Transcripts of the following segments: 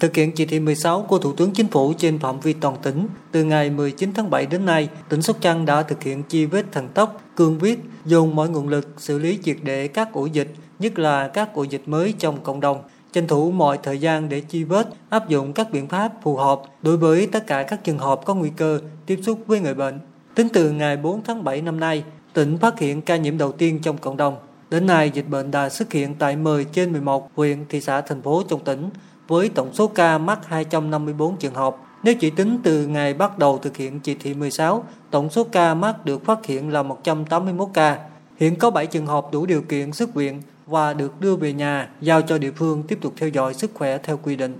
Thực hiện chỉ thị 16 của Thủ tướng Chính phủ trên phạm vi toàn tỉnh, từ ngày 19 tháng 7 đến nay, tỉnh Sóc Trăng đã thực hiện chi vết thần tốc, cương quyết, dùng mọi nguồn lực xử lý triệt để các ổ dịch, nhất là các ổ dịch mới trong cộng đồng, tranh thủ mọi thời gian để chi vết, áp dụng các biện pháp phù hợp đối với tất cả các trường hợp có nguy cơ tiếp xúc với người bệnh. Tính từ ngày 4 tháng 7 năm nay, tỉnh phát hiện ca nhiễm đầu tiên trong cộng đồng. Đến nay, dịch bệnh đã xuất hiện tại 10 trên 11 huyện, thị xã, thành phố trong tỉnh, với tổng số ca mắc 254 trường hợp. Nếu chỉ tính từ ngày bắt đầu thực hiện chỉ thị 16, tổng số ca mắc được phát hiện là 181 ca. Hiện có 7 trường hợp đủ điều kiện xuất viện và được đưa về nhà, giao cho địa phương tiếp tục theo dõi sức khỏe theo quy định.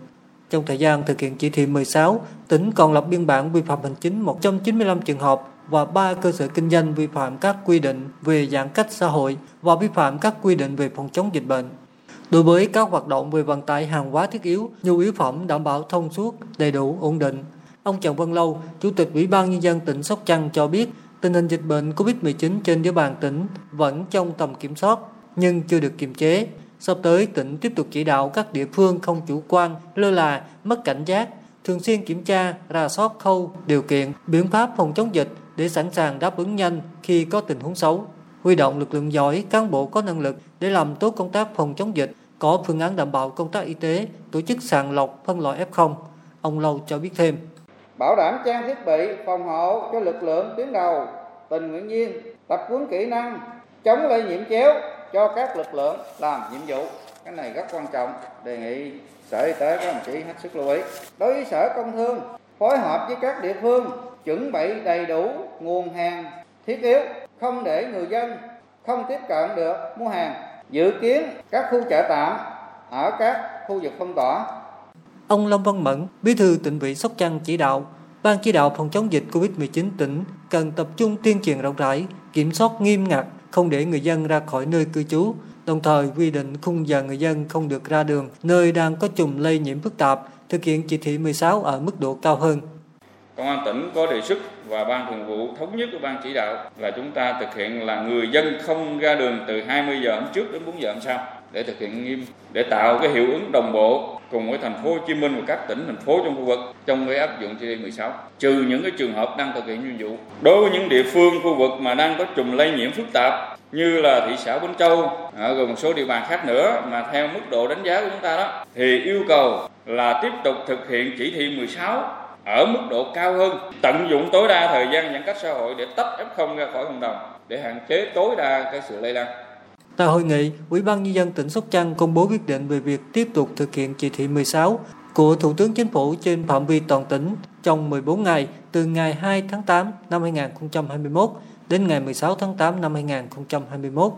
Trong thời gian thực hiện chỉ thị 16, tỉnh còn lập biên bản vi phạm hành chính 195 trường hợp và 3 cơ sở kinh doanh vi phạm các quy định về giãn cách xã hội và vi phạm các quy định về phòng chống dịch bệnh. Đối với các hoạt động về vận tải hàng hóa thiết yếu, nhu yếu phẩm đảm bảo thông suốt, đầy đủ, ổn định. Ông Trần Văn Lâu, Chủ tịch Ủy ban Nhân dân tỉnh Sóc Trăng cho biết tình hình dịch bệnh COVID-19 trên địa bàn tỉnh vẫn trong tầm kiểm soát nhưng chưa được kiềm chế. Sắp tới, tỉnh tiếp tục chỉ đạo các địa phương không chủ quan, lơ là, mất cảnh giác, thường xuyên kiểm tra, ra soát khâu, điều kiện, biện pháp phòng chống dịch để sẵn sàng đáp ứng nhanh khi có tình huống xấu. Huy động lực lượng giỏi, cán bộ có năng lực để làm tốt công tác phòng chống dịch, có phương án đảm bảo công tác y tế, tổ chức sàng lọc, phân loại F0. Ông Lâu cho biết thêm. Bảo đảm trang thiết bị phòng hộ cho lực lượng tuyến đầu, tình nguyện viên, tập huấn kỹ năng, chống lây nhiễm chéo cho các lực lượng làm nhiệm vụ. Cái này rất quan trọng, đề nghị Sở Y tế các đồng chí hết sức lưu ý. Đối với Sở Công Thương, phối hợp với các địa phương chuẩn bị đầy đủ nguồn hàng thiết yếu, không để người dân không tiếp cận được mua hàng. Dự kiến các khu chợ tạm ở các khu vực phong tỏa. Ông Lâm Văn Mẫn, Bí thư tỉnh ủy Sóc Trăng chỉ đạo Ban chỉ đạo phòng chống dịch COVID-19 tỉnh cần tập trung tuyên truyền rộng rãi, kiểm soát nghiêm ngặt, không để người dân ra khỏi nơi cư trú, đồng thời quy định khung giờ người dân không được ra đường nơi đang có chùm lây nhiễm phức tạp, thực hiện chỉ thị 16 ở mức độ cao hơn. Công an tỉnh có đề xuất và ban thường vụ thống nhất với ban chỉ đạo là chúng ta thực hiện là người dân không ra đường từ 20 giờ hôm trước đến 4 giờ hôm sau để thực hiện nghiêm, để tạo cái hiệu ứng đồng bộ cùng với thành phố Hồ Chí Minh và các tỉnh, thành phố trong khu vực trong cái áp dụng chỉ thị 16 trừ những cái trường hợp đang thực hiện nhiệm vụ. Đối với những địa phương khu vực mà đang có chùm lây nhiễm phức tạp như là thị xã Bến Châu, ở gần một số địa bàn khác nữa mà theo mức độ đánh giá của chúng ta đó, thì yêu cầu là tiếp tục thực hiện chỉ thị 16 ở mức độ cao hơn tận dụng tối đa thời gian giãn cách xã hội để tách F0 ra khỏi cộng đồng để hạn chế tối đa cái sự lây lan. Tại hội nghị, Ủy ban Nhân dân tỉnh Sóc Trăng công bố quyết định về việc tiếp tục thực hiện chỉ thị 16 của Thủ tướng Chính phủ trên phạm vi toàn tỉnh trong 14 ngày từ ngày 2 tháng 8 năm 2021 đến ngày 16 tháng 8 năm 2021.